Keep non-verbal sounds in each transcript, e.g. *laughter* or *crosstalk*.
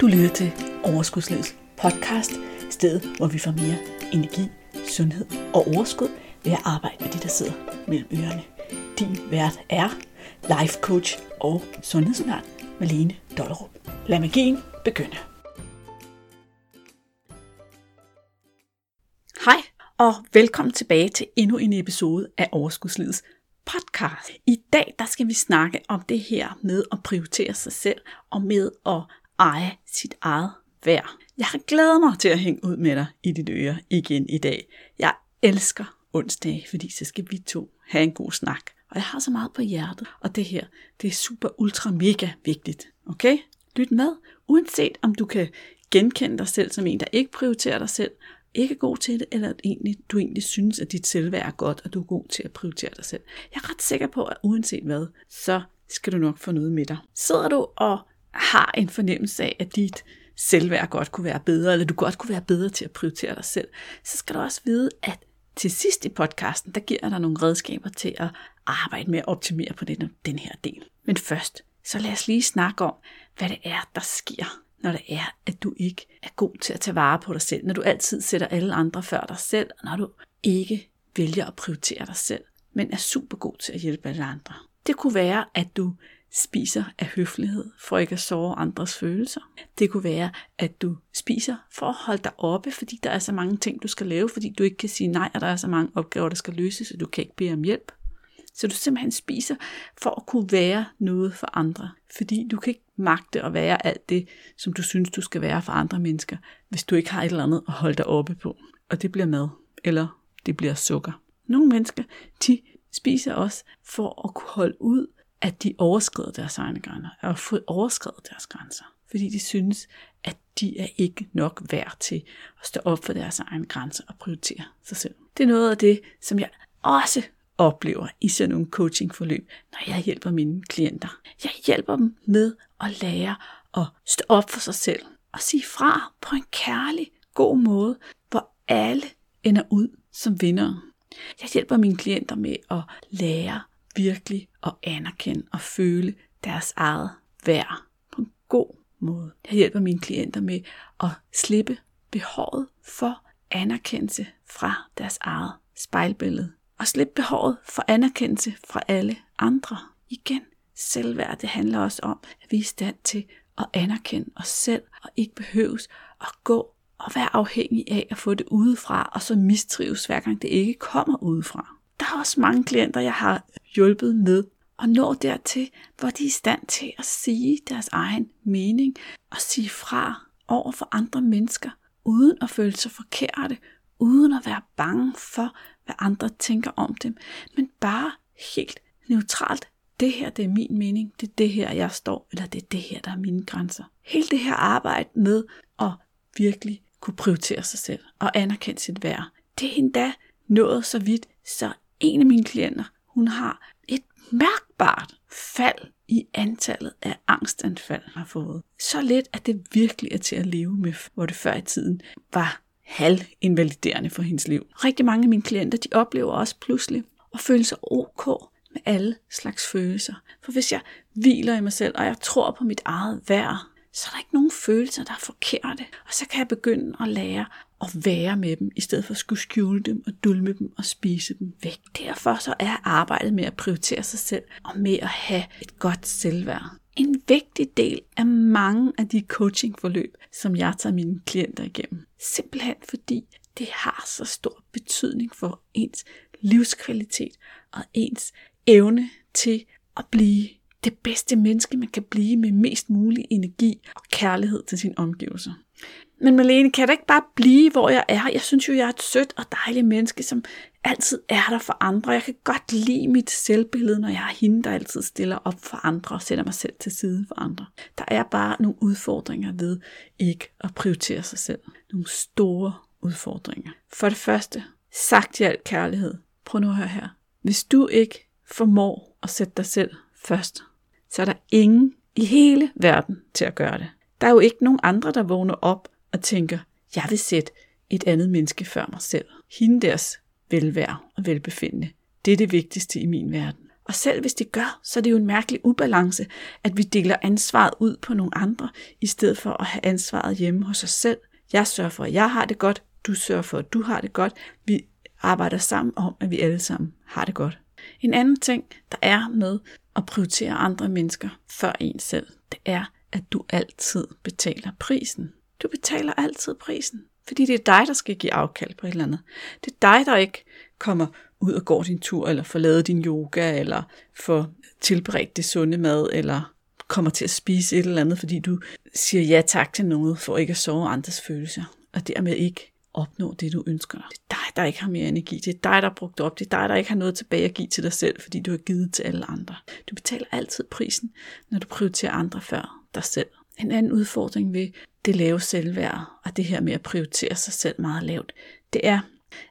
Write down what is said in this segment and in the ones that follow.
Du lytter til Overskudslivets podcast, stedet hvor vi får mere energi, sundhed og overskud ved at arbejde med de, der sidder mellem ørerne. Din vært er life coach og sundhedsundern Malene Dollerup. Lad magien begynde. Hej og velkommen tilbage til endnu en episode af Overskudslivets podcast. I dag der skal vi snakke om det her med at prioritere sig selv og med at eje sit eget værd. Jeg har glædet mig til at hænge ud med dig i dit øre igen i dag. Jeg elsker onsdag, fordi så skal vi to have en god snak. Og jeg har så meget på hjertet, og det her, det er super ultra mega vigtigt. Okay? Lyt med, uanset om du kan genkende dig selv som en, der ikke prioriterer dig selv, ikke er god til det, eller at egentlig, du egentlig synes, at dit selvværd er godt, og du er god til at prioritere dig selv. Jeg er ret sikker på, at uanset hvad, så skal du nok få noget med dig. Sidder du og har en fornemmelse af, at dit selvværd godt kunne være bedre, eller du godt kunne være bedre til at prioritere dig selv, så skal du også vide, at til sidst i podcasten, der giver jeg dig nogle redskaber til at arbejde med at optimere på den, den her del. Men først, så lad os lige snakke om, hvad det er, der sker, når det er, at du ikke er god til at tage vare på dig selv, når du altid sætter alle andre før dig selv, og når du ikke vælger at prioritere dig selv, men er super god til at hjælpe alle andre. Det kunne være, at du spiser af høflighed for ikke at såre andres følelser. Det kunne være, at du spiser for at holde dig oppe, fordi der er så mange ting, du skal lave, fordi du ikke kan sige nej, og der er så mange opgaver, der skal løses, og du kan ikke bede om hjælp. Så du simpelthen spiser for at kunne være noget for andre. Fordi du kan ikke magte at være alt det, som du synes, du skal være for andre mennesker, hvis du ikke har et eller andet at holde dig oppe på. Og det bliver mad, eller det bliver sukker. Nogle mennesker, de spiser også for at kunne holde ud at de overskrider deres egne grænser, og har fået overskrevet deres grænser. Fordi de synes, at de er ikke nok værd til at stå op for deres egne grænser og prioritere sig selv. Det er noget af det, som jeg også oplever i sådan nogle coachingforløb, når jeg hjælper mine klienter. Jeg hjælper dem med at lære at stå op for sig selv og sige fra på en kærlig, god måde, hvor alle ender ud som vinder. Jeg hjælper mine klienter med at lære virkelig at anerkende og føle deres eget værd på en god måde. Jeg hjælper mine klienter med at slippe behovet for anerkendelse fra deres eget spejlbillede. Og slippe behovet for anerkendelse fra alle andre. Igen, selvværd, det handler også om, at vi er i stand til at anerkende os selv, og ikke behøves at gå og være afhængig af at få det udefra, og så mistrives hver gang det ikke kommer udefra. Der er også mange klienter, jeg har hjulpet med og når dertil, hvor de er i stand til at sige deres egen mening og sige fra over for andre mennesker, uden at føle sig forkerte, uden at være bange for, hvad andre tænker om dem, men bare helt neutralt. Det her, det er min mening, det er det her, jeg står, eller det er det her, der er mine grænser. Hele det her arbejde med at virkelig kunne prioritere sig selv og anerkende sit værd, det er endda nået så vidt, så en af mine klienter, hun har et mærkbart fald i antallet af angstanfald, hun har fået. Så lidt, at det virkelig er til at leve med, hvor det før i tiden var halvinvaliderende for hendes liv. Rigtig mange af mine klienter, de oplever også pludselig at føle sig ok med alle slags følelser. For hvis jeg hviler i mig selv, og jeg tror på mit eget værd, så er der ikke nogen følelser, der er forkerte. Og så kan jeg begynde at lære at være med dem, i stedet for at skulle skjule dem og dulme dem og spise dem væk. Derfor så er arbejdet med at prioritere sig selv og med at have et godt selvværd en vigtig del af mange af de coachingforløb, som jeg tager mine klienter igennem. Simpelthen fordi det har så stor betydning for ens livskvalitet og ens evne til at blive det bedste menneske, man kan blive med mest mulig energi og kærlighed til sine omgivelser. Men Malene, kan det ikke bare blive, hvor jeg er? Jeg synes jo, jeg er et sødt og dejligt menneske, som altid er der for andre. Jeg kan godt lide mit selvbillede, når jeg er hende, der altid stiller op for andre og sætter mig selv til side for andre. Der er bare nogle udfordringer ved ikke at prioritere sig selv. Nogle store udfordringer. For det første, sagt i al kærlighed. Prøv nu at høre her. Hvis du ikke formår at sætte dig selv først, så er der ingen i hele verden til at gøre det. Der er jo ikke nogen andre, der vågner op og tænker, jeg vil sætte et andet menneske før mig selv. Hende deres velvære og velbefindende. Det er det vigtigste i min verden. Og selv hvis det gør, så er det jo en mærkelig ubalance, at vi deler ansvaret ud på nogle andre, i stedet for at have ansvaret hjemme hos os selv. Jeg sørger for, at jeg har det godt, du sørger for, at du har det godt. Vi arbejder sammen om, at vi alle sammen har det godt. En anden ting, der er med at prioritere andre mennesker før en selv, det er, at du altid betaler prisen. Du betaler altid prisen, fordi det er dig, der skal give afkald på et eller andet. Det er dig, der ikke kommer ud og går din tur, eller får lavet din yoga, eller får tilberedt det sunde mad, eller kommer til at spise et eller andet, fordi du siger ja tak til noget, for ikke at sove andres følelser, og dermed ikke opnå det, du ønsker. Det er dig, der ikke har mere energi. Det er dig, der har brugt op. Det er dig, der ikke har noget tilbage at give til dig selv, fordi du har givet til alle andre. Du betaler altid prisen, når du prioriterer andre før dig selv. En anden udfordring ved det lave selvværd, og det her med at prioritere sig selv meget lavt, det er,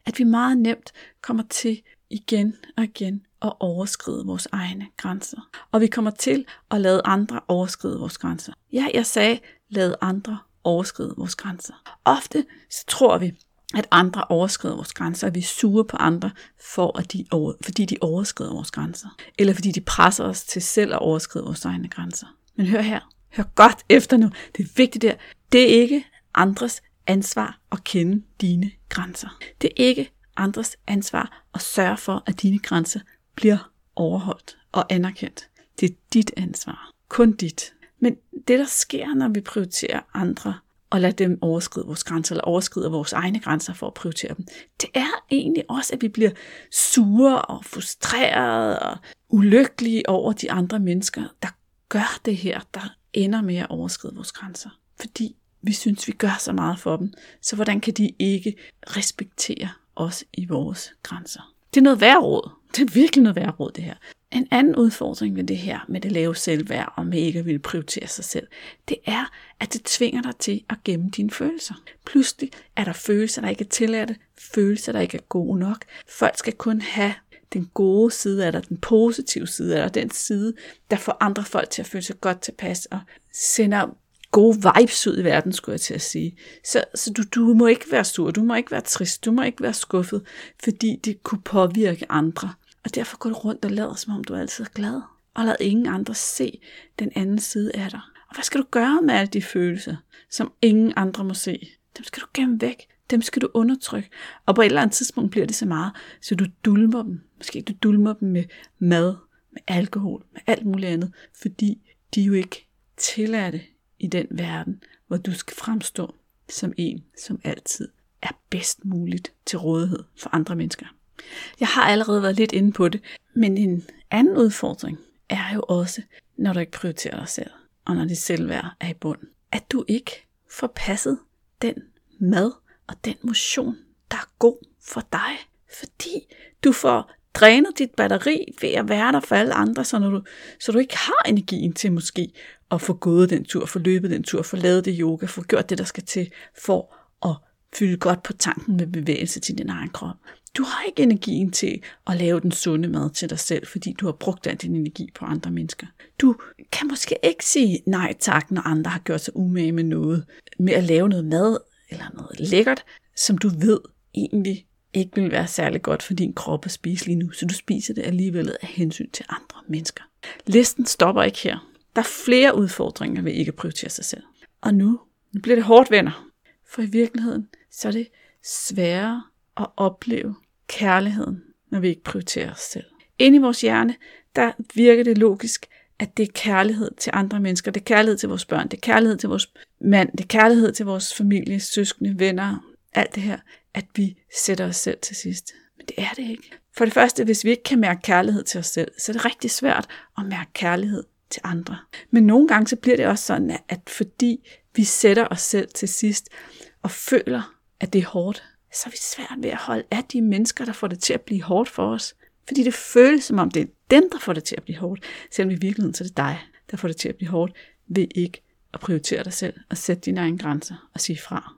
at vi meget nemt kommer til igen og igen at overskride vores egne grænser. Og vi kommer til at lade andre overskride vores grænser. Ja, jeg sagde, lade andre overskride vores grænser. Ofte så tror vi, at andre overskrider vores grænser, og vi er sure på andre, for at de over, fordi de overskrider vores grænser. Eller fordi de presser os til selv at overskride vores egne grænser. Men hør her, hør godt efter nu. Det er vigtigt der. Det er ikke andres ansvar at kende dine grænser. Det er ikke andres ansvar at sørge for, at dine grænser bliver overholdt og anerkendt. Det er dit ansvar. Kun dit. Men det, der sker, når vi prioriterer andre, og lader dem overskride vores grænser, eller overskrider vores egne grænser for at prioritere dem, det er egentlig også, at vi bliver sure og frustrerede og ulykkelige over de andre mennesker, der gør det her, der ender med at overskride vores grænser. Fordi vi synes, vi gør så meget for dem, så hvordan kan de ikke respektere os i vores grænser? Det er noget værd råd. Det er virkelig noget værd råd, det her. En anden udfordring ved det her, med det lave selvværd og med ikke at ville prioritere sig selv, det er, at det tvinger dig til at gemme dine følelser. Pludselig er der følelser, der ikke er tilladte, følelser, der ikke er gode nok. Folk skal kun have den gode side af dig, den positive side af dig, den side, der får andre folk til at føle sig godt tilpas og sender gode vibes ud i verden, skulle jeg til at sige. Så, så du, du må ikke være sur, du må ikke være trist, du må ikke være skuffet, fordi det kunne påvirke andre. Og derfor går du rundt og lader, som om du altid er glad. Og lad ingen andre se den anden side af dig. Og hvad skal du gøre med alle de følelser, som ingen andre må se? Dem skal du gemme væk. Dem skal du undertrykke. Og på et eller andet tidspunkt bliver det så meget, så du dulmer dem. Måske du dulmer dem med mad, med alkohol, med alt muligt andet. Fordi de jo ikke tilladte i den verden, hvor du skal fremstå som en, som altid er bedst muligt til rådighed for andre mennesker. Jeg har allerede været lidt inde på det, men en anden udfordring er jo også, når du ikke prioriterer dig selv, og når dit selvværd er i bund, at du ikke får passet den mad og den motion, der er god for dig. Fordi du får drænet dit batteri ved at være der for alle andre, så, når du, så du ikke har energien til måske at få gået den tur, få løbet den tur, få lavet det yoga, få gjort det, der skal til for at fylde godt på tanken med bevægelse til din egen krop. Du har ikke energien til at lave den sunde mad til dig selv, fordi du har brugt al din energi på andre mennesker. Du kan måske ikke sige nej tak, når andre har gjort sig umage med noget, med at lave noget mad eller noget lækkert, som du ved egentlig ikke vil være særlig godt for din krop at spise lige nu, så du spiser det alligevel af hensyn til andre mennesker. Listen stopper ikke her. Der er flere udfordringer ved ikke at prioritere sig selv. Og nu, nu bliver det hårdt, venner. For i virkeligheden, så er det sværere at opleve kærligheden, når vi ikke prioriterer os selv. Inde i vores hjerne, der virker det logisk, at det er kærlighed til andre mennesker, det er kærlighed til vores børn, det er kærlighed til vores mand, det er kærlighed til vores familie, søskende, venner, alt det her, at vi sætter os selv til sidst. Men det er det ikke. For det første, hvis vi ikke kan mærke kærlighed til os selv, så er det rigtig svært at mærke kærlighed til andre. Men nogle gange så bliver det også sådan, at fordi vi sætter os selv til sidst og føler, at det er hårdt, så er vi svært ved at holde af de mennesker, der får det til at blive hårdt for os. Fordi det føles som om, det er dem, der får det til at blive hårdt. Selvom i virkeligheden, så er det dig, der får det til at blive hårdt, ved ikke at prioritere dig selv og sætte dine egne grænser og sige fra.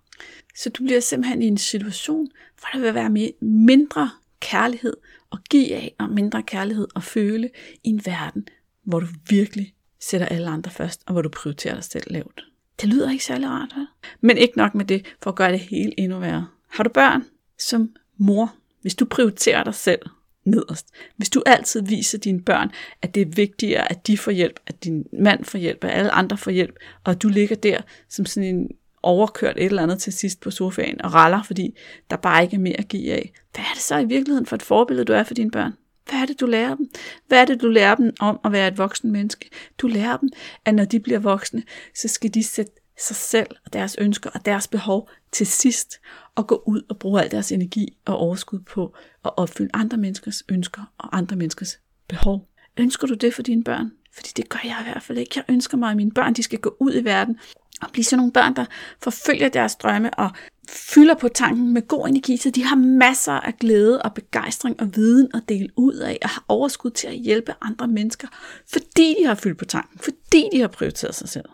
Så du bliver simpelthen i en situation, hvor der vil være mindre kærlighed at give af, og mindre kærlighed at føle i en verden, hvor du virkelig sætter alle andre først, og hvor du prioriterer dig selv lavt. Det lyder ikke særlig rart, vel? Men ikke nok med det, for at gøre det helt endnu værre. Har du børn som mor, hvis du prioriterer dig selv nederst. Hvis du altid viser dine børn, at det er vigtigere, at de får hjælp, at din mand får hjælp, at alle andre får hjælp, og du ligger der som sådan en overkørt et eller andet til sidst på sofaen og raller, fordi der bare ikke er mere at give af. Hvad er det så i virkeligheden for et forbillede, du er for dine børn? Hvad er det, du lærer dem? Hvad er det, du lærer dem om at være et voksen menneske? Du lærer dem, at når de bliver voksne, så skal de sætte sig selv og deres ønsker og deres behov til sidst og gå ud og bruge al deres energi og overskud på at opfylde andre menneskers ønsker og andre menneskers behov. Ønsker du det for dine børn? Fordi det gør jeg i hvert fald ikke. Jeg ønsker mig, at mine børn de skal gå ud i verden og blive sådan nogle børn, der forfølger deres drømme og fylder på tanken med god energi, så de har masser af glæde og begejstring og viden at dele ud af, og har overskud til at hjælpe andre mennesker, fordi de har fyldt på tanken, fordi de har prioriteret sig selv.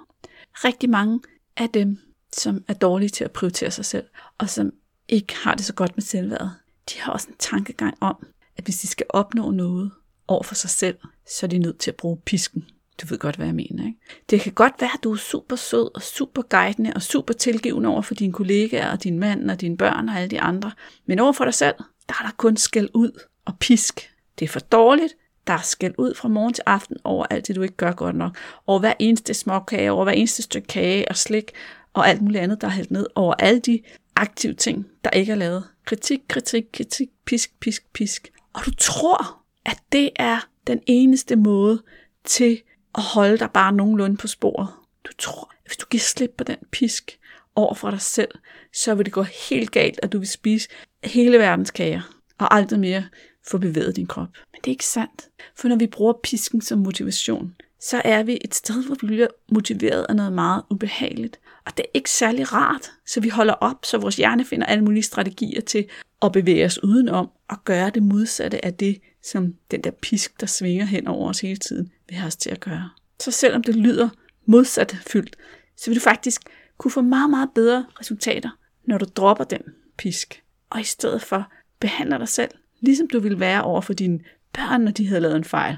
Rigtig mange af dem, som er dårlige til at prioritere sig selv, og som ikke har det så godt med selvværdet, de har også en tankegang om, at hvis de skal opnå noget over for sig selv, så er de nødt til at bruge pisken. Du ved godt, hvad jeg mener. Ikke? Det kan godt være, at du er super sød og super guidende og super tilgivende over for dine kollegaer og din mand og dine børn og alle de andre. Men over for dig selv, der er der kun skæld ud og pisk. Det er for dårligt. Der er skæld ud fra morgen til aften over alt det, du ikke gør godt nok. Over hver eneste småkage, over hver eneste stykke kage og slik og alt muligt andet, der er hældt ned. Over alle de aktive ting, der ikke er lavet. Kritik, kritik, kritik, pisk, pisk, pisk. Og du tror, at det er den eneste måde til at holde dig bare nogenlunde på sporet. Du tror, at hvis du giver slip på den pisk over for dig selv, så vil det gå helt galt, at du vil spise hele verdens kager, og aldrig mere få bevæget din krop. Men det er ikke sandt. For når vi bruger pisken som motivation, så er vi et sted, hvor vi bliver motiveret af noget meget ubehageligt. Og det er ikke særlig rart, så vi holder op, så vores hjerne finder alle mulige strategier til at bevæge os udenom og gøre det modsatte af det, som den der pisk, der svinger hen over os hele tiden, vil have os til at gøre. Så selvom det lyder modsat fyldt, så vil du faktisk kunne få meget, meget bedre resultater, når du dropper den pisk, og i stedet for behandler dig selv, ligesom du ville være over for dine børn, når de havde lavet en fejl.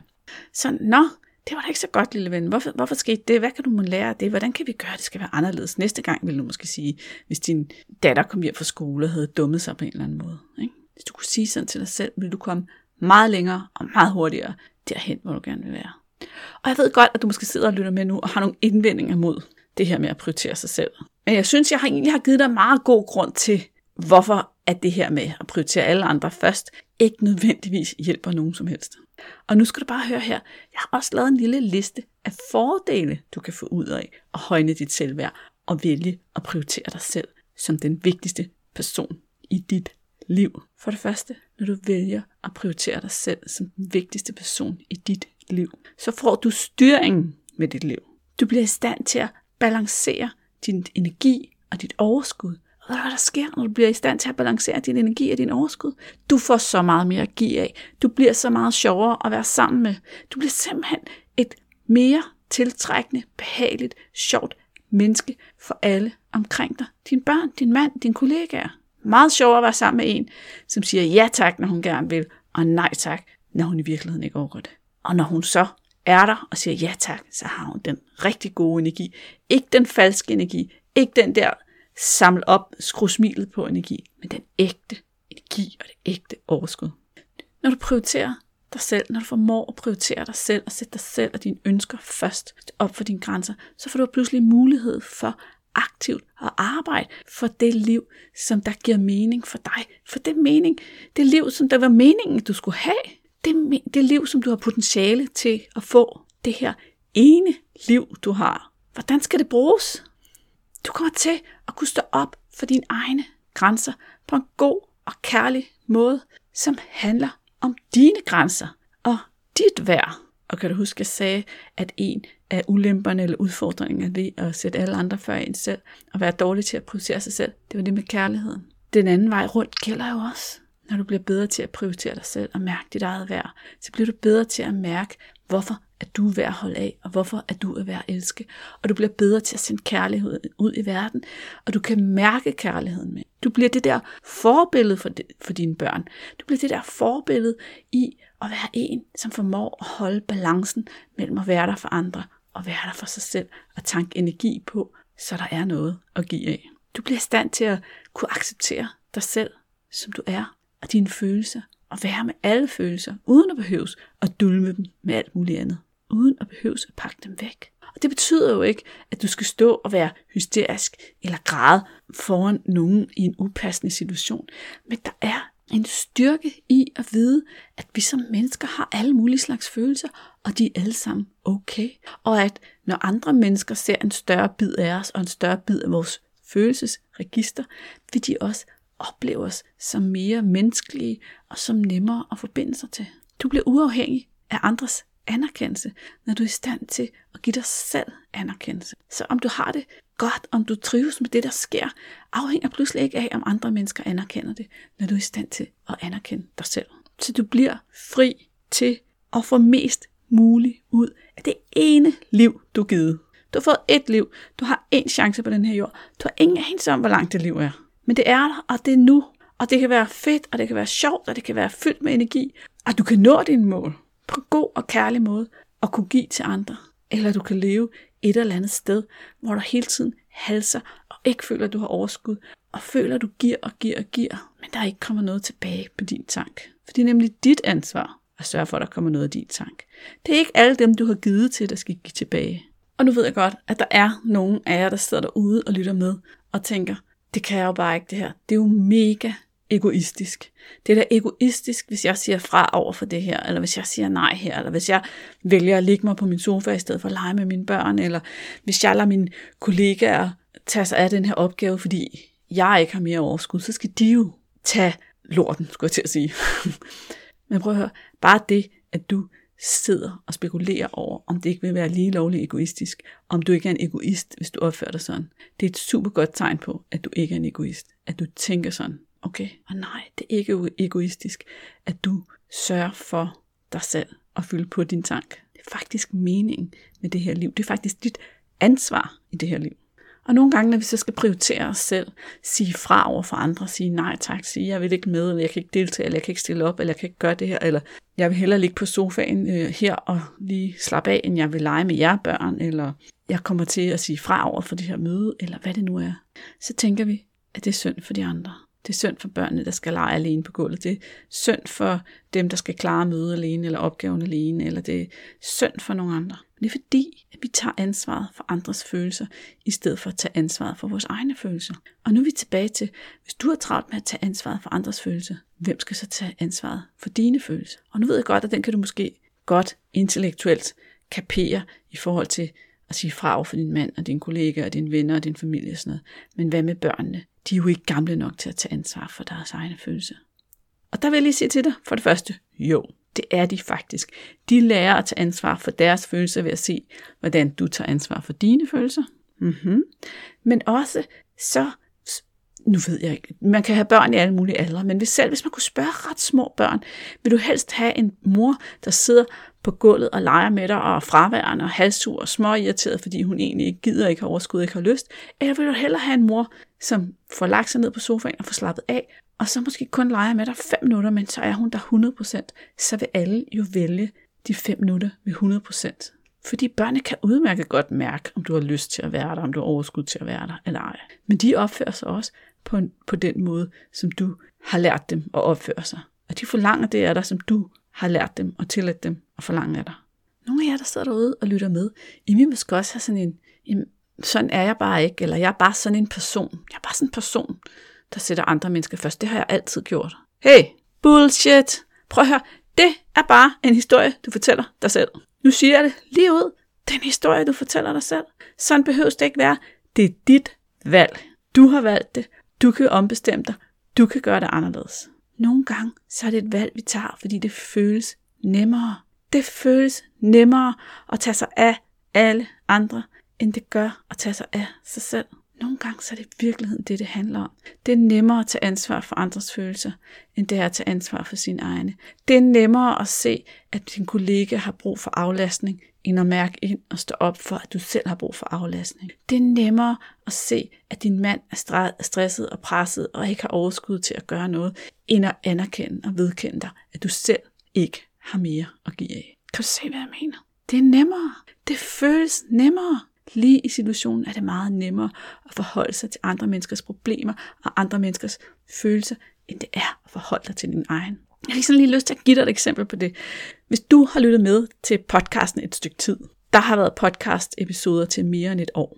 Så nå, det var da ikke så godt, lille ven. Hvorfor, hvorfor skete det? Hvad kan du må lære af det? Hvordan kan vi gøre, at det skal være anderledes? Næste gang vil du måske sige, hvis din datter kom hjem fra skole og havde dummet sig på en eller anden måde. Ikke? Hvis du kunne sige sådan til dig selv, vil du komme meget længere og meget hurtigere derhen, hvor du gerne vil være. Og jeg ved godt, at du måske sidder og lytter med nu og har nogle indvendinger mod det her med at prioritere sig selv. Men jeg synes, jeg har egentlig har givet dig meget god grund til, hvorfor at det her med at prioritere alle andre først, ikke nødvendigvis hjælper nogen som helst. Og nu skal du bare høre her, jeg har også lavet en lille liste af fordele, du kan få ud af at højne dit selvværd og vælge at prioritere dig selv som den vigtigste person i dit liv. For det første, når du vælger at prioritere dig selv som den vigtigste person i dit liv, så får du styringen med dit liv. Du bliver i stand til at balancere din energi og dit overskud. Og hvad der sker, når du bliver i stand til at balancere din energi og din overskud? Du får så meget mere at give af. Du bliver så meget sjovere at være sammen med. Du bliver simpelthen et mere tiltrækkende, behageligt, sjovt menneske for alle omkring dig. Din børn, din mand, dine kollegaer. Meget sjovere at være sammen med en, som siger ja tak, når hun gerne vil, og nej tak, når hun i virkeligheden ikke overgår det. Og når hun så er der og siger ja tak, så har hun den rigtig gode energi. Ikke den falske energi. Ikke den der samle op, skru smilet på energi, men den ægte energi og det ægte overskud. Når du prioriterer dig selv, når du formår at prioritere dig selv og sætte dig selv og dine ønsker først op for dine grænser, så får du pludselig mulighed for aktivt at arbejde for det liv, som der giver mening for dig. For det mening, det liv, som der var meningen, du skulle have. Det, det liv, som du har potentiale til at få. Det her ene liv, du har. Hvordan skal det bruges? Du kommer til at kunne stå op for dine egne grænser på en god og kærlig måde, som handler om dine grænser og dit værd. Og kan du huske, at jeg sagde, at en af ulemperne eller udfordringerne ved at sætte alle andre før en selv, og være dårlig til at prioritere sig selv, det var det med kærligheden. Den anden vej rundt gælder jo også. Når du bliver bedre til at prioritere dig selv og mærke dit eget værd, så bliver du bedre til at mærke, hvorfor at du er værd at holde af, og hvorfor at du er værd at elske. Og du bliver bedre til at sende kærlighed ud i verden, og du kan mærke kærligheden med. Du bliver det der forbillede for, for dine børn. Du bliver det der forbillede i at være en, som formår at holde balancen mellem at være der for andre og være der for sig selv og tanke energi på, så der er noget at give af. Du bliver i stand til at kunne acceptere dig selv, som du er, og dine følelser og være med alle følelser, uden at behøves at dulme dem med alt muligt andet. Uden at behøves at pakke dem væk. Og det betyder jo ikke, at du skal stå og være hysterisk eller græde foran nogen i en upassende situation. Men der er en styrke i at vide, at vi som mennesker har alle mulige slags følelser, og de er alle sammen okay. Og at når andre mennesker ser en større bid af os, og en større bid af vores følelsesregister, vil de også opleve os som mere menneskelige og som nemmere at forbinde sig til. Du bliver uafhængig af andres anerkendelse, når du er i stand til at give dig selv anerkendelse. Så om du har det godt, om du trives med det, der sker, afhænger pludselig ikke af, om andre mennesker anerkender det, når du er i stand til at anerkende dig selv. Så du bliver fri til at få mest muligt ud af det ene liv, du har givet. Du har fået et liv. Du har én chance på den her jord. Du har ingen anelse om, hvor langt det liv er. Men det er der, og det er nu. Og det kan være fedt, og det kan være sjovt, og det kan være fyldt med energi. Og du kan nå dine mål på en god og kærlig måde og kunne give til andre. Eller du kan leve et eller andet sted, hvor du hele tiden halser og ikke føler, at du har overskud, og føler, at du giver og giver og giver, men der ikke kommer noget tilbage på din tank. For det er nemlig dit ansvar at sørge for, at der kommer noget af din tank. Det er ikke alle dem, du har givet til, der skal give tilbage. Og nu ved jeg godt, at der er nogen af jer, der sidder derude og lytter med og tænker, det kan jeg jo bare ikke det her. Det er jo mega egoistisk. Det er da egoistisk, hvis jeg siger fra over for det her, eller hvis jeg siger nej her, eller hvis jeg vælger at ligge mig på min sofa i stedet for at lege med mine børn, eller hvis jeg lader mine kollegaer tage sig af den her opgave, fordi jeg ikke har mere overskud, så skal de jo tage lorten, skulle jeg til at sige. *laughs* Men prøv at høre, bare det, at du sidder og spekulerer over, om det ikke vil være lige lovligt egoistisk, om du ikke er en egoist, hvis du opfører dig sådan. Det er et super godt tegn på, at du ikke er en egoist, at du tænker sådan. Okay, og nej, det er ikke egoistisk, at du sørger for dig selv og fylde på din tank. Det er faktisk meningen med det her liv. Det er faktisk dit ansvar i det her liv. Og nogle gange, når vi så skal prioritere os selv, sige fra over for andre, sige nej tak, sige jeg vil ikke med, eller jeg kan ikke deltage, eller jeg kan ikke stille op, eller jeg kan ikke gøre det her, eller jeg vil hellere ligge på sofaen øh, her og lige slappe af, end jeg vil lege med jer børn, eller jeg kommer til at sige fra over for det her møde, eller hvad det nu er. Så tænker vi, at det er synd for de andre. Det er synd for børnene, der skal lege alene på gulvet. Det er synd for dem, der skal klare møde alene, eller opgaven alene, eller det er synd for nogle andre. Men det er fordi, at vi tager ansvaret for andres følelser, i stedet for at tage ansvaret for vores egne følelser. Og nu er vi tilbage til, hvis du har travlt med at tage ansvaret for andres følelser, hvem skal så tage ansvaret for dine følelser? Og nu ved jeg godt, at den kan du måske godt intellektuelt kapere i forhold til at sige fra over for din mand og din kollega og dine venner og din familie og sådan noget. Men hvad med børnene? De er jo ikke gamle nok til at tage ansvar for deres egne følelser. Og der vil jeg lige sige til dig, for det første, jo, det er de faktisk. De lærer at tage ansvar for deres følelser ved at se, hvordan du tager ansvar for dine følelser. Mm-hmm. Men også så, nu ved jeg ikke, man kan have børn i alle mulige aldre, men hvis selv hvis man kunne spørge ret små børn, vil du helst have en mor, der sidder på gulvet og leger med dig og er fraværende og halsur og småirriteret, fordi hun egentlig ikke gider, ikke har overskud, ikke har lyst? Eller vil du hellere have en mor, som får lagt sig ned på sofaen og får slappet af, og så måske kun leger med dig 5 minutter, men så er hun der 100%, så vil alle jo vælge de 5 minutter med 100%. Fordi børnene kan udmærket godt mærke, om du har lyst til at være der, om du har overskud til at være der eller ej. Men de opfører sig også på, på den måde, som du har lært dem at opføre sig. Og de forlanger det af dig, som du har lært dem og tilladt dem og forlange af dig. Nogle af jer, der sidder derude og lytter med, I vil måske også have sådan en, en sådan er jeg bare ikke, eller jeg er bare sådan en person. Jeg er bare sådan en person, der sætter andre mennesker først. Det har jeg altid gjort. Hey, bullshit. Prøv at høre, det er bare en historie, du fortæller dig selv. Nu siger jeg det lige ud. Den historie, du fortæller dig selv. Sådan behøves det ikke være. Det er dit valg. Du har valgt det. Du kan ombestemme dig. Du kan gøre det anderledes. Nogle gange så er det et valg, vi tager, fordi det føles nemmere. Det føles nemmere at tage sig af alle andre, end det gør at tage sig af sig selv. Nogle gange så er det i virkeligheden det, det handler om. Det er nemmere at tage ansvar for andres følelser, end det er at tage ansvar for sine egne. Det er nemmere at se, at din kollega har brug for aflastning, end at mærke ind og stå op for, at du selv har brug for aflastning. Det er nemmere at se, at din mand er stresset og presset og ikke har overskud til at gøre noget, end at anerkende og vedkende dig, at du selv ikke har mere at give af. Kan du se, hvad jeg mener? Det er nemmere. Det føles nemmere. Lige i situationen er det meget nemmere at forholde sig til andre menneskers problemer og andre menneskers følelser, end det er at forholde dig til din egen. Jeg har sådan lige lyst til at give dig et eksempel på det. Hvis du har lyttet med til podcasten et stykke tid, der har været podcast-episoder til mere end et år,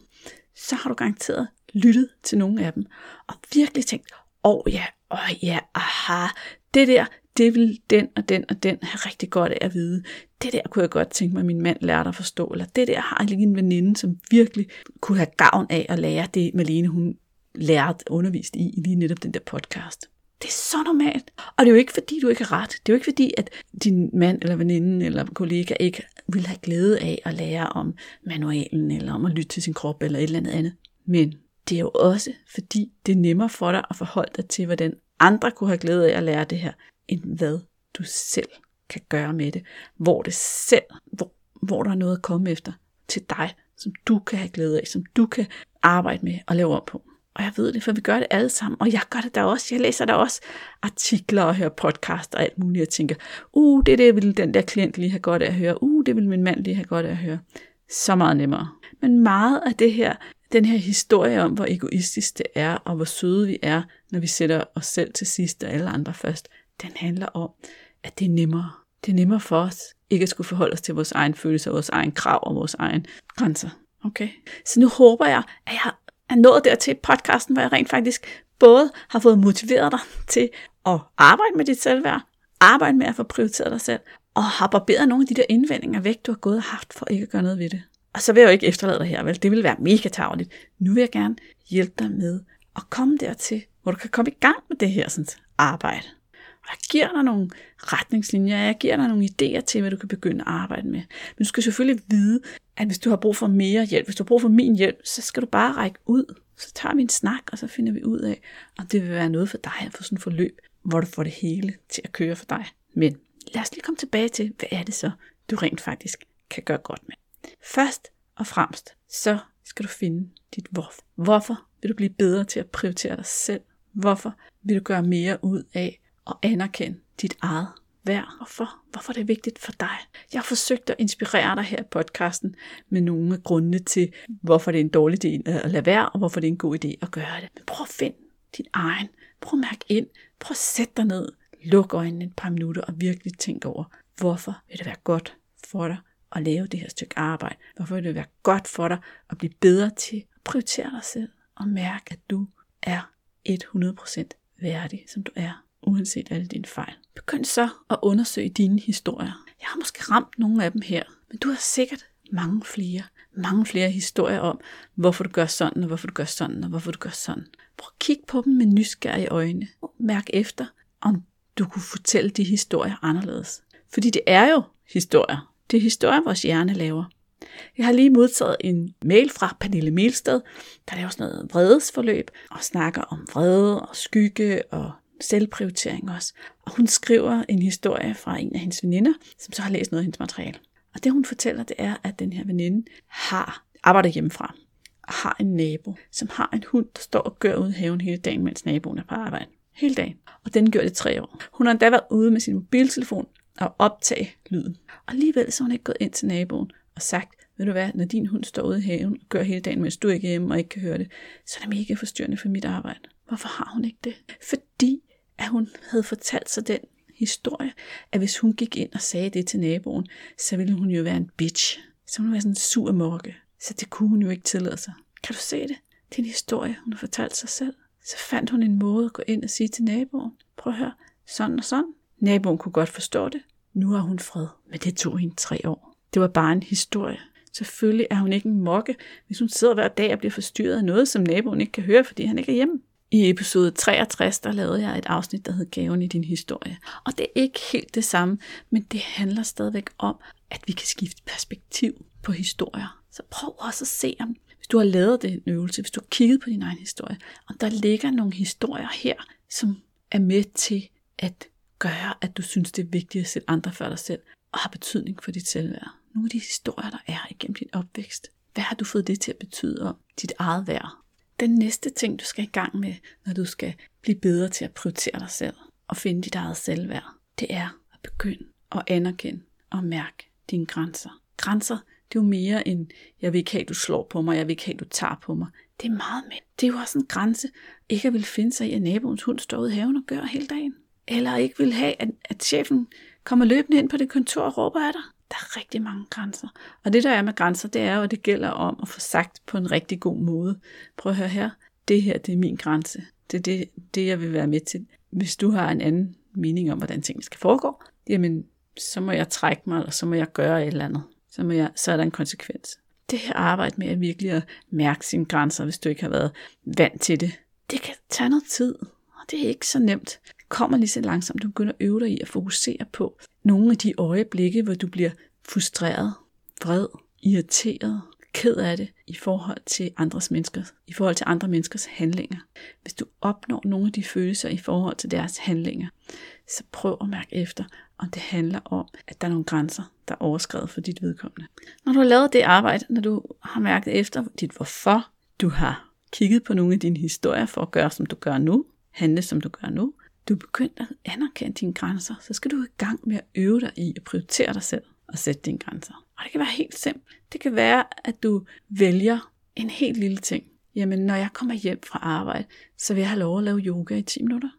så har du garanteret lyttet til nogle af dem, og virkelig tænkt, åh oh, ja, åh oh, ja, aha, det der, det vil den og den og den have rigtig godt af at vide. Det der kunne jeg godt tænke mig, at min mand lærte at forstå. Eller det der har jeg lige en veninde, som virkelig kunne have gavn af at lære det, Malene hun lærte undervist i, lige netop den der podcast. Det er så normalt. Og det er jo ikke fordi, du ikke har ret. Det er jo ikke fordi, at din mand eller veninde eller kollega ikke vil have glæde af at lære om manualen, eller om at lytte til sin krop, eller et eller andet andet. Men det er jo også fordi, det er nemmere for dig at forholde dig til, hvordan andre kunne have glæde af at lære det her, end hvad du selv kan gøre med det. Hvor det selv, hvor, hvor der er noget at komme efter til dig, som du kan have glæde af, som du kan arbejde med og lave op på. Og jeg ved det, for vi gør det alle sammen, og jeg gør det da også. Jeg læser da også artikler og hører podcast og alt muligt, og tænker, uh, det, det vil den der klient lige have godt af at høre, uh, det vil min mand lige have godt af at høre. Så meget nemmere. Men meget af det her, den her historie om, hvor egoistisk det er, og hvor søde vi er, når vi sætter os selv til sidst og alle andre først, den handler om, at det er nemmere. Det er nemmere for os ikke at skulle forholde os til vores egen følelser, vores egen krav og vores egen grænser. Okay? Så nu håber jeg, at jeg er nået dertil i podcasten, hvor jeg rent faktisk både har fået motiveret dig til at arbejde med dit selvværd, arbejde med at få prioriteret dig selv, og har barberet nogle af de der indvendinger væk, du har gået og haft for ikke at gøre noget ved det. Og så vil jeg jo ikke efterlade dig her, vel? Det vil være mega tageligt. Nu vil jeg gerne hjælpe dig med at komme dertil, hvor du kan komme i gang med det her sådan, arbejde. Jeg giver dig nogle retningslinjer, jeg giver dig nogle idéer til, hvad du kan begynde at arbejde med. Men du skal selvfølgelig vide, at hvis du har brug for mere hjælp, hvis du har brug for min hjælp, så skal du bare række ud. Så tager vi en snak, og så finder vi ud af, om det vil være noget for dig at få sådan et forløb, hvor du får det hele til at køre for dig. Men lad os lige komme tilbage til, hvad er det så, du rent faktisk kan gøre godt med. Først og fremmest, så skal du finde dit hvorfor. Hvorfor vil du blive bedre til at prioritere dig selv? Hvorfor vil du gøre mere ud af og anerkend dit eget værd. Hvorfor? Hvorfor er det vigtigt for dig? Jeg har forsøgt at inspirere dig her i podcasten med nogle af grundene til, hvorfor det er en dårlig idé at lade være, og hvorfor det er en god idé at gøre det. Men prøv at finde din egen. Prøv at mærke ind. Prøv at sætte dig ned. Luk øjnene et par minutter og virkelig tænk over, hvorfor vil det være godt for dig at lave det her stykke arbejde? Hvorfor vil det være godt for dig at blive bedre til at prioritere dig selv og mærke, at du er 100% værdig, som du er uanset alle dine fejl. Begynd så at undersøge dine historier. Jeg har måske ramt nogle af dem her, men du har sikkert mange flere. Mange flere historier om, hvorfor du gør sådan, og hvorfor du gør sådan, og hvorfor du gør sådan. Prøv at kigge på dem med nysgerrige øjne. Mærk efter, om du kunne fortælle de historier anderledes. Fordi det er jo historier. Det er historier, vores hjerne laver. Jeg har lige modtaget en mail fra Pernille Melsted, der laver sådan noget vredesforløb og snakker om vrede og skygge og selvprioritering også. Og hun skriver en historie fra en af hendes veninder, som så har læst noget af hendes materiale. Og det hun fortæller, det er, at den her veninde har arbejder hjemmefra og har en nabo, som har en hund, der står og gør ud i haven hele dagen, mens naboen er på arbejde. Hele dagen. Og den gør det tre år. Hun har endda været ude med sin mobiltelefon og optage lyden. Og alligevel så hun ikke gået ind til naboen og sagt, ved du hvad, når din hund står ude i haven og gør hele dagen, mens du ikke er hjemme og ikke kan høre det, så er det mega forstyrrende for mit arbejde. Hvorfor har hun ikke det? Fordi at hun havde fortalt sig den historie, at hvis hun gik ind og sagde det til naboen, så ville hun jo være en bitch. Så hun var være sådan en sur mokke. Så det kunne hun jo ikke tillade sig. Kan du se det? Det er en historie, hun har fortalt sig selv. Så fandt hun en måde at gå ind og sige til naboen, prøv at høre, sådan og sådan. Naboen kunne godt forstå det. Nu har hun fred, men det tog hende tre år. Det var bare en historie. Selvfølgelig er hun ikke en mokke, hvis hun sidder hver dag og bliver forstyrret af noget, som naboen ikke kan høre, fordi han ikke er hjemme. I episode 63, der lavede jeg et afsnit, der hed Gaven i din historie. Og det er ikke helt det samme, men det handler stadigvæk om, at vi kan skifte perspektiv på historier. Så prøv også at se, om hvis du har lavet den øvelse, hvis du har kigget på din egen historie, og der ligger nogle historier her, som er med til at gøre, at du synes, det er vigtigt at sætte andre før dig selv, og har betydning for dit selvværd. Nogle af de historier, der er igennem din opvækst. Hvad har du fået det til at betyde om dit eget værd? Den næste ting, du skal i gang med, når du skal blive bedre til at prioritere dig selv og finde dit eget selvværd, det er at begynde at anerkende og mærke dine grænser. Grænser, det er jo mere end, jeg vil ikke have, du slår på mig, jeg vil ikke have, du tager på mig. Det er meget mere. Det er jo også en grænse, ikke at vil finde sig i, at naboens hund står ude i haven og gør hele dagen. eller ikke vil have, at, at chefen kommer løbende ind på det kontor og råber af dig. Der er rigtig mange grænser. Og det der er med grænser, det er jo, at det gælder om at få sagt på en rigtig god måde. Prøv at høre her. Det her, det er min grænse. Det er det, det, jeg vil være med til. Hvis du har en anden mening om, hvordan tingene skal foregå, jamen, så må jeg trække mig, eller så må jeg gøre et eller andet. Så, må jeg, så er der en konsekvens. Det her arbejde med at virkelig at mærke sine grænser, hvis du ikke har været vant til det, det kan tage noget tid, og det er ikke så nemt. Kommer lige så langsomt, du begynder at øve dig i at fokusere på nogle af de øjeblikke, hvor du bliver frustreret, vred, irriteret, ked af det i forhold til andres mennesker, i forhold til andre menneskers handlinger. Hvis du opnår nogle af de følelser i forhold til deres handlinger, så prøv at mærke efter, om det handler om, at der er nogle grænser, der er overskrevet for dit vedkommende. Når du har lavet det arbejde, når du har mærket efter dit hvorfor, du har kigget på nogle af dine historier for at gøre, som du gør nu, handle, som du gør nu, du er begyndt at anerkende dine grænser, så skal du i gang med at øve dig i at prioritere dig selv og sætte dine grænser. Og det kan være helt simpelt. Det kan være, at du vælger en helt lille ting. Jamen, når jeg kommer hjem fra arbejde, så vil jeg have lov at lave yoga i 10 minutter.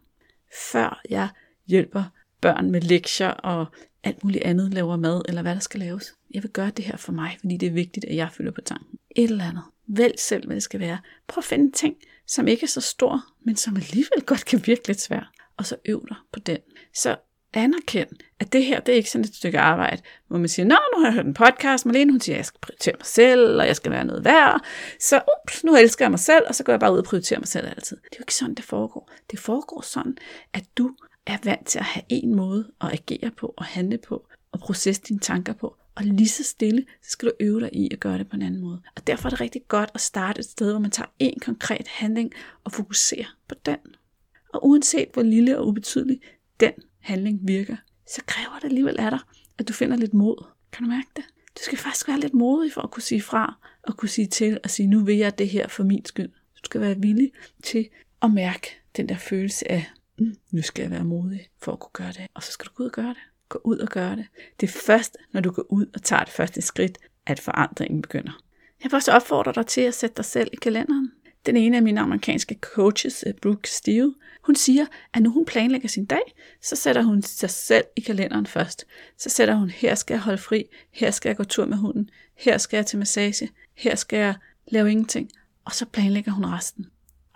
Før jeg hjælper børn med lektier og alt muligt andet, laver mad eller hvad der skal laves. Jeg vil gøre det her for mig, fordi det er vigtigt, at jeg fylder på tanken. Et eller andet. Vælg selv, hvad det skal være. Prøv at finde en ting, som ikke er så stor, men som alligevel godt kan virke lidt svært. Og så øv dig på den. Så anerkend, at det her, det er ikke sådan et stykke arbejde, hvor man siger, nå, nu har jeg hørt en podcast, Marlene, hun siger, jeg skal prioritere mig selv, og jeg skal være noget værd, så ups, nu elsker jeg mig selv, og så går jeg bare ud og prioriterer mig selv altid. Det er jo ikke sådan, det foregår. Det foregår sådan, at du er vant til at have en måde at agere på, og handle på, og processe dine tanker på, og lige så stille, så skal du øve dig i at gøre det på en anden måde. Og derfor er det rigtig godt at starte et sted, hvor man tager en konkret handling og fokuserer på den. Og uanset hvor lille og ubetydelig den handling virker, så kræver det alligevel af dig, at du finder lidt mod. Kan du mærke det? Du skal faktisk være lidt modig for at kunne sige fra, og kunne sige til, og sige, nu vil jeg det her for min skyld. Du skal være villig til at mærke den der følelse af, mm, nu skal jeg være modig for at kunne gøre det. Og så skal du gå ud og gøre det. Gå ud og gøre det. Det er først, når du går ud og tager det første skridt, at forandringen begynder. Jeg vil også opfordre dig til at sætte dig selv i kalenderen. Den ene af mine amerikanske coaches, øh, Brooke Steele, hun siger, at når hun planlægger sin dag, så sætter hun sig selv i kalenderen først. Så sætter hun, her skal jeg holde fri, her skal jeg gå tur med hunden, her skal jeg til massage, her skal jeg lave ingenting. Og så planlægger hun resten.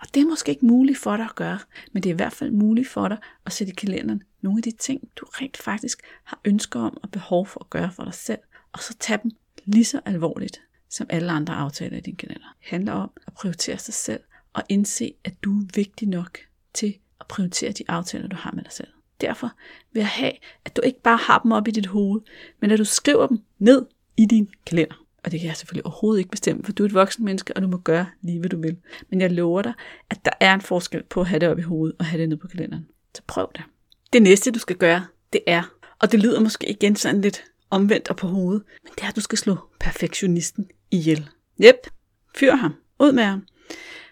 Og det er måske ikke muligt for dig at gøre, men det er i hvert fald muligt for dig at sætte i kalenderen nogle af de ting, du rent faktisk har ønsker om og behov for at gøre for dig selv, og så tage dem lige så alvorligt, som alle andre aftaler i din kalender. Det handler om at prioritere sig selv og indse, at du er vigtig nok til at prioritere de aftaler, du har med dig selv. Derfor vil jeg have, at du ikke bare har dem op i dit hoved, men at du skriver dem ned i din kalender. Og det kan jeg selvfølgelig overhovedet ikke bestemme, for du er et voksen menneske, og du må gøre lige, hvad du vil. Men jeg lover dig, at der er en forskel på at have det op i hovedet og have det ned på kalenderen. Så prøv det. Det næste, du skal gøre, det er, og det lyder måske igen sådan lidt omvendt og på hovedet, men det er, at du skal slå perfektionisten ihjel. Jep, fyr ham. Ud med ham.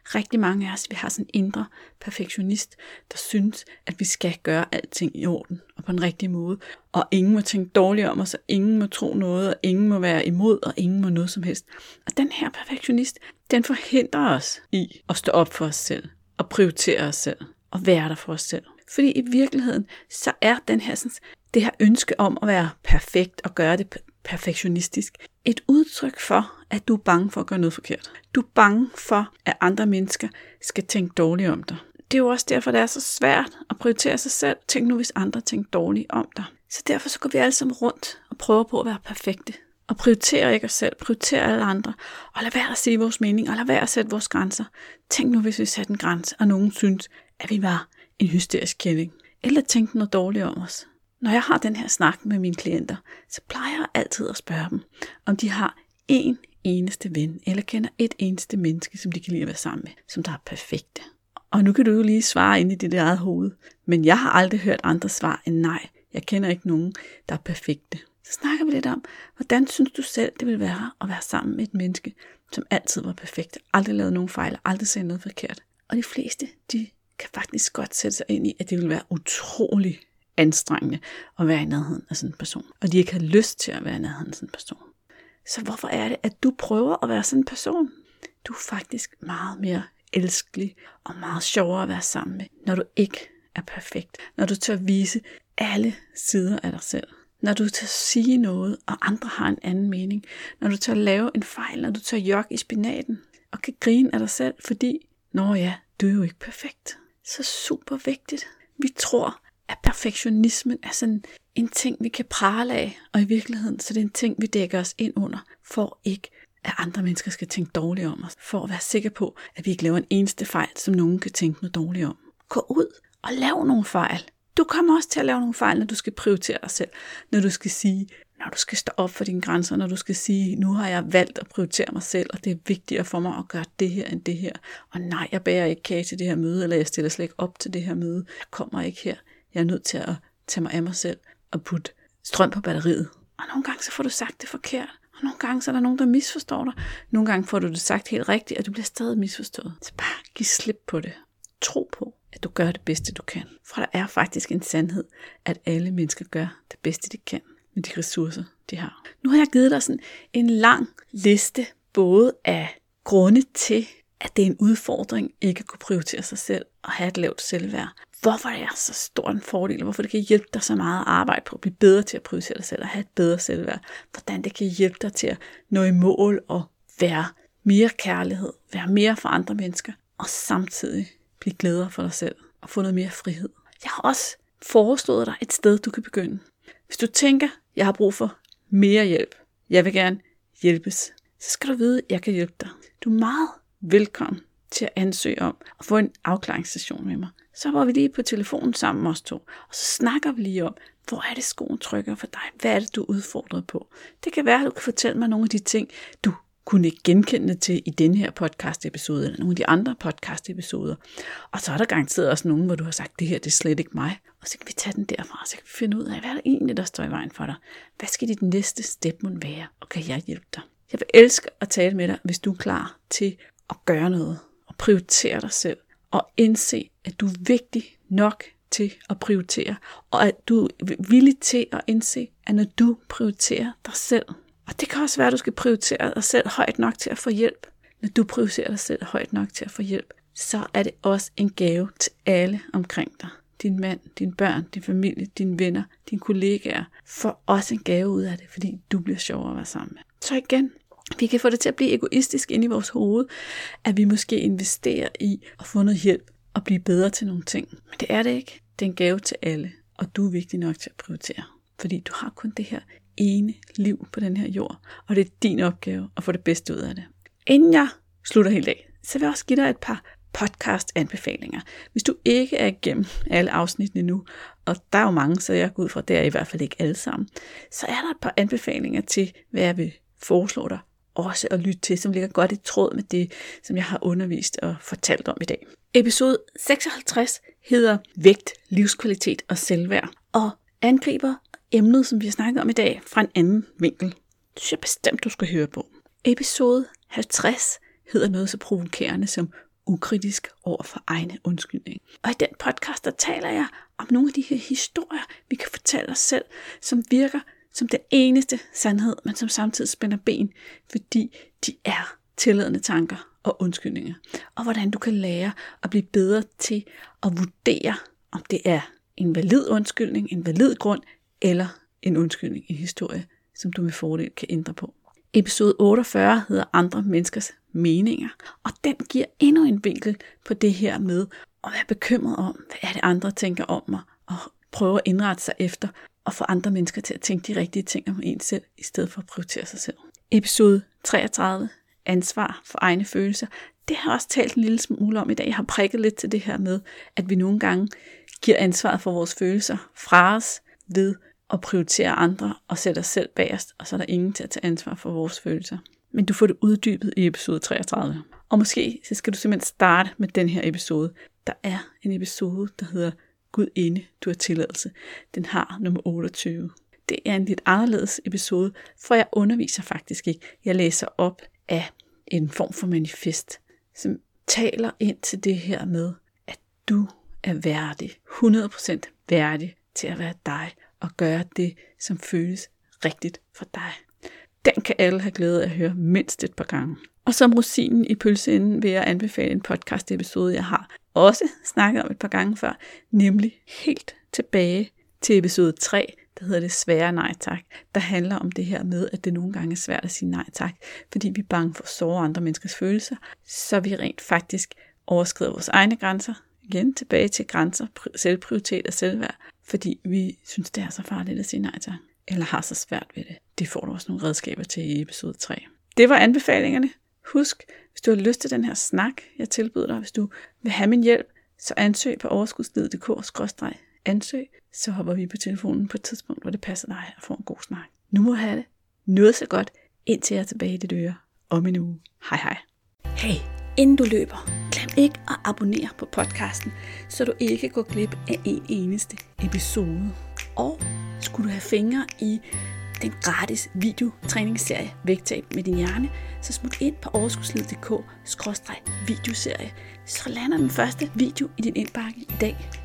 Rigtig mange af os, vi har sådan en indre perfektionist, der synes, at vi skal gøre alting i orden og på en rigtig måde. Og ingen må tænke dårligt om os, og ingen må tro noget, og ingen må være imod, og ingen må noget som helst. Og den her perfektionist, den forhindrer os i at stå op for os selv, og prioritere os selv, og være der for os selv. Fordi i virkeligheden, så er den her, sådan, det her ønske om at være perfekt og gøre det perfektionistisk, et udtryk for, at du er bange for at gøre noget forkert. Du er bange for, at andre mennesker skal tænke dårligt om dig. Det er jo også derfor, det er så svært at prioritere sig selv. Tænk nu, hvis andre tænker dårligt om dig. Så derfor så går vi alle sammen rundt og prøver på at være perfekte. Og prioritere ikke os selv, prioritere alle andre. Og lad være at sige vores mening, og lad være at sætte vores grænser. Tænk nu, hvis vi satte en grænse, og nogen synes, at vi var en hysterisk kælling. Eller tænkte noget dårligt om os. Når jeg har den her snak med mine klienter, så plejer jeg altid at spørge dem, om de har en eneste ven, eller kender et eneste menneske, som de kan lide at være sammen med, som der er perfekte. Og nu kan du jo lige svare ind i dit eget hoved, men jeg har aldrig hørt andre svar end nej. Jeg kender ikke nogen, der er perfekte. Så snakker vi lidt om, hvordan synes du selv, det ville være at være sammen med et menneske, som altid var perfekt, aldrig lavede nogen fejl, aldrig sagde noget forkert. Og de fleste, de kan faktisk godt sætte sig ind i, at det ville være utrolig anstrengende at være i nærheden af sådan en person. Og de ikke har lyst til at være i nærheden af sådan en person. Så hvorfor er det, at du prøver at være sådan en person? Du er faktisk meget mere elskelig og meget sjovere at være sammen med, når du ikke er perfekt. Når du tør vise alle sider af dig selv. Når du tør sige noget, og andre har en anden mening. Når du tør lave en fejl, når du tør jogge i spinaten, og kan grine af dig selv, fordi, nå ja, du er jo ikke perfekt. Så super vigtigt. Vi tror, at perfektionismen er sådan en ting, vi kan prale af, og i virkeligheden så det er en ting, vi dækker os ind under, for ikke at andre mennesker skal tænke dårligt om os, for at være sikker på, at vi ikke laver en eneste fejl, som nogen kan tænke noget dårligt om. Gå ud og lav nogle fejl. Du kommer også til at lave nogle fejl, når du skal prioritere dig selv, når du skal sige, når du skal stå op for dine grænser, når du skal sige, nu har jeg valgt at prioritere mig selv, og det er vigtigere for mig at gøre det her end det her. Og nej, jeg bærer ikke kage til det her møde, eller jeg stiller slet ikke op til det her møde. Jeg kommer ikke her. Jeg er nødt til at tage mig af mig selv og putte strøm på batteriet. Og nogle gange så får du sagt det forkert. Og nogle gange så er der nogen, der misforstår dig. Nogle gange får du det sagt helt rigtigt, og du bliver stadig misforstået. Så bare giv slip på det. Tro på, at du gør det bedste, du kan. For der er faktisk en sandhed, at alle mennesker gør det bedste, de kan med de ressourcer, de har. Nu har jeg givet dig sådan en lang liste, både af grunde til, at det er en udfordring ikke at kunne prioritere sig selv og have et lavt selvværd. Hvorfor det er så stor en fordel, og hvorfor det kan hjælpe dig så meget at arbejde på at blive bedre til at prioritere dig selv og have et bedre selvværd. Hvordan det kan hjælpe dig til at nå i mål og være mere kærlighed, være mere for andre mennesker, og samtidig blive gladere for dig selv og få noget mere frihed. Jeg har også foreslået dig et sted, du kan begynde. Hvis du tænker, jeg har brug for mere hjælp, jeg vil gerne hjælpes, så skal du vide, at jeg kan hjælpe dig. Du er meget velkommen til at ansøge om at få en afklaringssession med mig. Så var vi lige på telefonen sammen os to, og så snakker vi lige om, hvor er det skoen trykker for dig? Hvad er det, du er udfordret på? Det kan være, at du kan fortælle mig nogle af de ting, du kunne ikke genkende til i den her podcast-episode, eller nogle af de andre podcast-episoder. Og så er der garanteret også nogen, hvor du har sagt, det her det er slet ikke mig. Og så kan vi tage den derfra, og så kan vi finde ud af, hvad er der egentlig, der står i vejen for dig? Hvad skal dit næste step må være, og kan jeg hjælpe dig? Jeg vil elske at tale med dig, hvis du er klar til at gøre noget, prioritere dig selv, og indse, at du er vigtig nok til at prioritere, og at du er villig til at indse, at når du prioriterer dig selv, og det kan også være, at du skal prioritere dig selv højt nok til at få hjælp. Når du prioriterer dig selv højt nok til at få hjælp, så er det også en gave til alle omkring dig. Din mand, dine børn, din familie, dine venner, dine kollegaer får også en gave ud af det, fordi du bliver sjovere at være sammen med. Så igen, vi kan få det til at blive egoistisk ind i vores hoved, at vi måske investerer i at få noget hjælp og blive bedre til nogle ting. Men det er det ikke. Det er en gave til alle, og du er vigtig nok til at prioritere. Fordi du har kun det her ene liv på den her jord, og det er din opgave at få det bedste ud af det. Inden jeg slutter helt af, så vil jeg også give dig et par podcast-anbefalinger. Hvis du ikke er igennem alle afsnittene nu, og der er jo mange, så jeg går ud fra, det er i hvert fald ikke alle sammen, så er der et par anbefalinger til, hvad jeg vil foreslå dig også at lytte til, som ligger godt i tråd med det, som jeg har undervist og fortalt om i dag. Episode 56 hedder Vægt, livskvalitet og selvværd, og angriber emnet, som vi har snakket om i dag, fra en anden vinkel. Det synes jeg bestemt, du skal høre på. Episode 50 hedder noget så provokerende som ukritisk over for egne undskyldning. Og i den podcast, der taler jeg om nogle af de her historier, vi kan fortælle os selv, som virker som den eneste sandhed, men som samtidig spænder ben, fordi de er tilladende tanker og undskyldninger. Og hvordan du kan lære at blive bedre til at vurdere, om det er en valid undskyldning, en valid grund, eller en undskyldning, en historie, som du med fordel kan ændre på. Episode 48 hedder Andre menneskers meninger, og den giver endnu en vinkel på det her med at være bekymret om, hvad er det andre tænker om mig, og prøve at indrette sig efter, og få andre mennesker til at tænke de rigtige ting om en selv, i stedet for at prioritere sig selv. Episode 33, ansvar for egne følelser, det har jeg også talt en lille smule om i dag. Jeg har prikket lidt til det her med, at vi nogle gange giver ansvaret for vores følelser fra os ved at prioritere andre og sætte os selv bagerst, og så er der ingen til at tage ansvar for vores følelser. Men du får det uddybet i episode 33. Og måske så skal du simpelthen starte med den her episode. Der er en episode, der hedder Gud inde, du har tilladelse. Den har nummer 28. Det er en lidt anderledes episode, for jeg underviser faktisk ikke. Jeg læser op af en form for manifest, som taler ind til det her med, at du er værdig, 100% værdig til at være dig og gøre det, som føles rigtigt for dig. Den kan alle have glæde af at høre mindst et par gange. Og som rosinen i pølseenden vil jeg anbefale en podcast episode, jeg har også snakket om et par gange før, nemlig helt tilbage til episode 3, der hedder det svære nej tak, der handler om det her med, at det nogle gange er svært at sige nej tak, fordi vi er bange for at såre andre menneskers følelser, så vi rent faktisk overskrider vores egne grænser, igen tilbage til grænser, selvprioritet og selvværd, fordi vi synes, det er så farligt at sige nej tak, eller har så svært ved det. Det får du også nogle redskaber til i episode 3. Det var anbefalingerne. Husk, hvis du har lyst til den her snak, jeg tilbyder dig, hvis du vil have min hjælp, så ansøg på overskudslivet.dk-ansøg, så hopper vi på telefonen på et tidspunkt, hvor det passer dig og får en god snak. Nu må have det noget så godt, indtil jeg er tilbage i dit øre om en uge. Hej hej. Hey, inden du løber, glem ikke at abonnere på podcasten, så du ikke går glip af en eneste episode. Og skulle du have fingre i den gratis videotræningsserie Vægtab med din hjerne, så smut ind på overskudslivet.dk-videoserie, så lander den første video i din indbakke i dag.